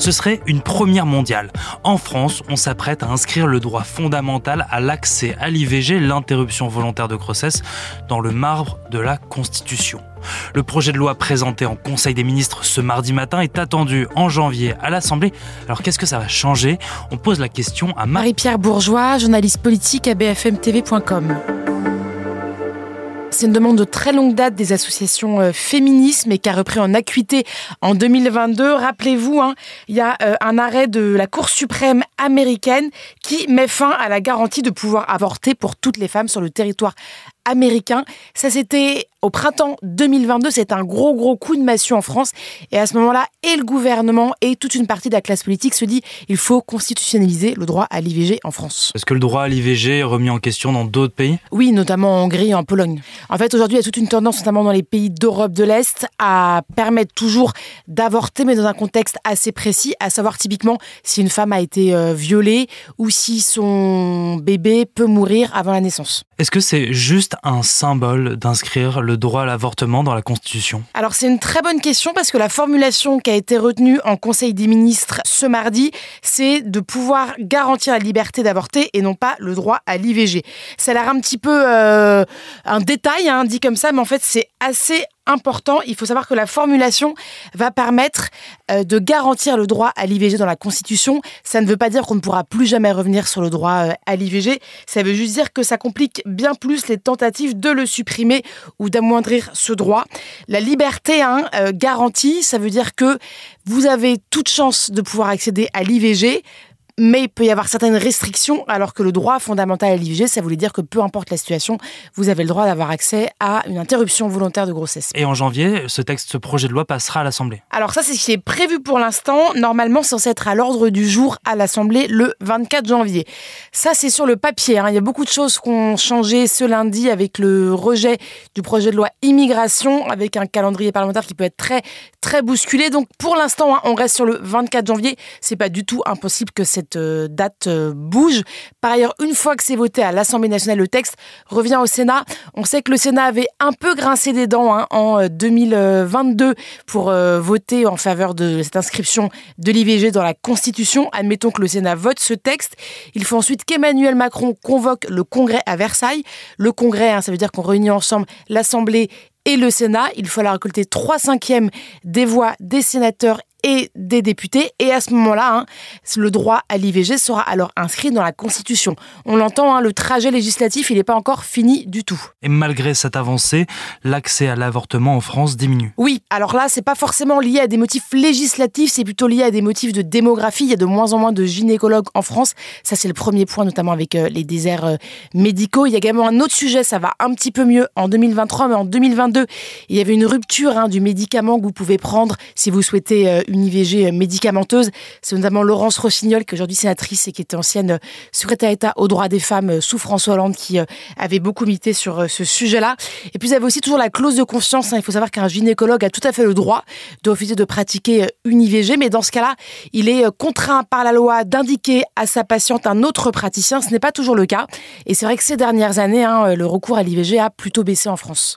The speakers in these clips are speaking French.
Ce serait une première mondiale. En France, on s'apprête à inscrire le droit fondamental à l'accès à l'IVG, l'interruption volontaire de grossesse, dans le marbre de la Constitution. Le projet de loi présenté en Conseil des ministres ce mardi matin est attendu en janvier à l'Assemblée. Alors qu'est-ce que ça va changer? On pose la question à Marie-Pierre Bourgeois, journaliste politique à bfmtv.com. C'est une demande de très longue date des associations euh, féministes, mais qui a repris en acuité en 2022. Rappelez-vous, hein, il y a euh, un arrêt de la Cour suprême américaine qui met fin à la garantie de pouvoir avorter pour toutes les femmes sur le territoire américain. Ça, c'était au printemps 2022. C'est un gros, gros coup de massue en France. Et à ce moment-là, et le gouvernement et toute une partie de la classe politique se dit il faut constitutionnaliser le droit à l'IVG en France. Est-ce que le droit à l'IVG est remis en question dans d'autres pays? Oui, notamment en Hongrie et en Pologne. En fait, aujourd'hui, il y a toute une tendance, notamment dans les pays d'Europe de l'Est, à permettre toujours d'avorter, mais dans un contexte assez précis, à savoir typiquement si une femme a été euh, violée ou si son bébé peut mourir avant la naissance. Est-ce que c'est juste un symbole d'inscrire le droit à l'avortement dans la Constitution Alors c'est une très bonne question parce que la formulation qui a été retenue en Conseil des ministres ce mardi, c'est de pouvoir garantir la liberté d'avorter et non pas le droit à l'IVG. Ça a l'air un petit peu euh, un détail, hein, dit comme ça, mais en fait c'est assez important. Il faut savoir que la formulation va permettre euh, de garantir le droit à l'IVG dans la Constitution. Ça ne veut pas dire qu'on ne pourra plus jamais revenir sur le droit euh, à l'IVG. Ça veut juste dire que ça complique bien plus les tentatives de le supprimer ou d'amoindrir ce droit. La liberté hein, euh, garantie, ça veut dire que vous avez toute chance de pouvoir accéder à l'IVG mais il peut y avoir certaines restrictions, alors que le droit fondamental à l'IVG, ça voulait dire que peu importe la situation, vous avez le droit d'avoir accès à une interruption volontaire de grossesse. Et en janvier, ce texte, ce projet de loi passera à l'Assemblée. Alors ça, c'est ce qui est prévu pour l'instant. Normalement, c'est censé être à l'ordre du jour à l'Assemblée le 24 janvier. Ça, c'est sur le papier. Hein. Il y a beaucoup de choses qui ont changé ce lundi avec le rejet du projet de loi immigration, avec un calendrier parlementaire qui peut être très, très bousculé. Donc pour l'instant, hein, on reste sur le 24 janvier. C'est pas du tout impossible que cette euh, date euh, bouge. Par ailleurs, une fois que c'est voté à l'Assemblée nationale, le texte revient au Sénat. On sait que le Sénat avait un peu grincé des dents hein, en 2022 euh, pour voter en faveur de cette inscription de l'IVG dans la Constitution. Admettons que le Sénat vote ce texte. Il faut ensuite qu'Emmanuel Macron convoque le Congrès à Versailles. Le Congrès, hein, ça veut dire qu'on réunit ensemble l'Assemblée et le Sénat. Il faut la récolter 3 cinquièmes des voix des sénateurs et des députés. Et à ce moment-là, hein, le droit à l'IVG sera alors inscrit dans la Constitution. On l'entend, hein, le trajet législatif, il n'est pas encore fini du tout. Et malgré cette avancée, l'accès à l'avortement en France diminue. Oui, alors là, c'est pas forcément lié à des motifs législatifs, c'est plutôt lié à des motifs de démographie. Il y a de moins en moins de gynécologues en France. Ça, c'est le premier point, notamment avec euh, les déserts euh, médicaux. Il y a également un autre sujet, ça va un petit peu mieux en 2023, mais en 2022, il y avait une rupture hein, du médicament que vous pouvez prendre si vous souhaitez euh, une IVG médicamenteuse. C'est notamment Laurence Rossignol, qui est aujourd'hui sénatrice et qui était ancienne secrétaire d'État aux droits des femmes sous François Hollande, qui euh, avait beaucoup mité sur euh, ce sujet-là. Et puis, vous avez aussi toujours la clause de conscience. Hein. Il faut savoir qu'un gynécologue a tout à fait le droit de refuser de pratiquer euh, une IVG, mais dans ce cas-là, il est contraint par la loi d'indiquer à sa patiente un autre praticien. Ce n'est pas toujours le cas. Et c'est vrai que ces dernières années, hein, le recours à l'IVG a plutôt baissé en France.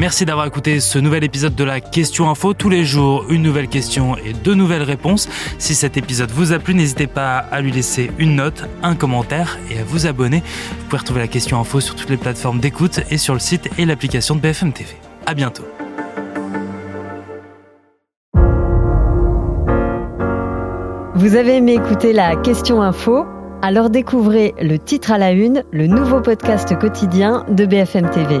Merci d'avoir écouté ce nouvel épisode de la Question Info. Tous les jours, une nouvelle question et deux nouvelles réponses. Si cet épisode vous a plu, n'hésitez pas à lui laisser une note, un commentaire et à vous abonner. Vous pouvez retrouver la Question Info sur toutes les plateformes d'écoute et sur le site et l'application de BFM TV. À bientôt. Vous avez aimé écouter la Question Info? Alors découvrez le titre à la une, le nouveau podcast quotidien de BFM TV.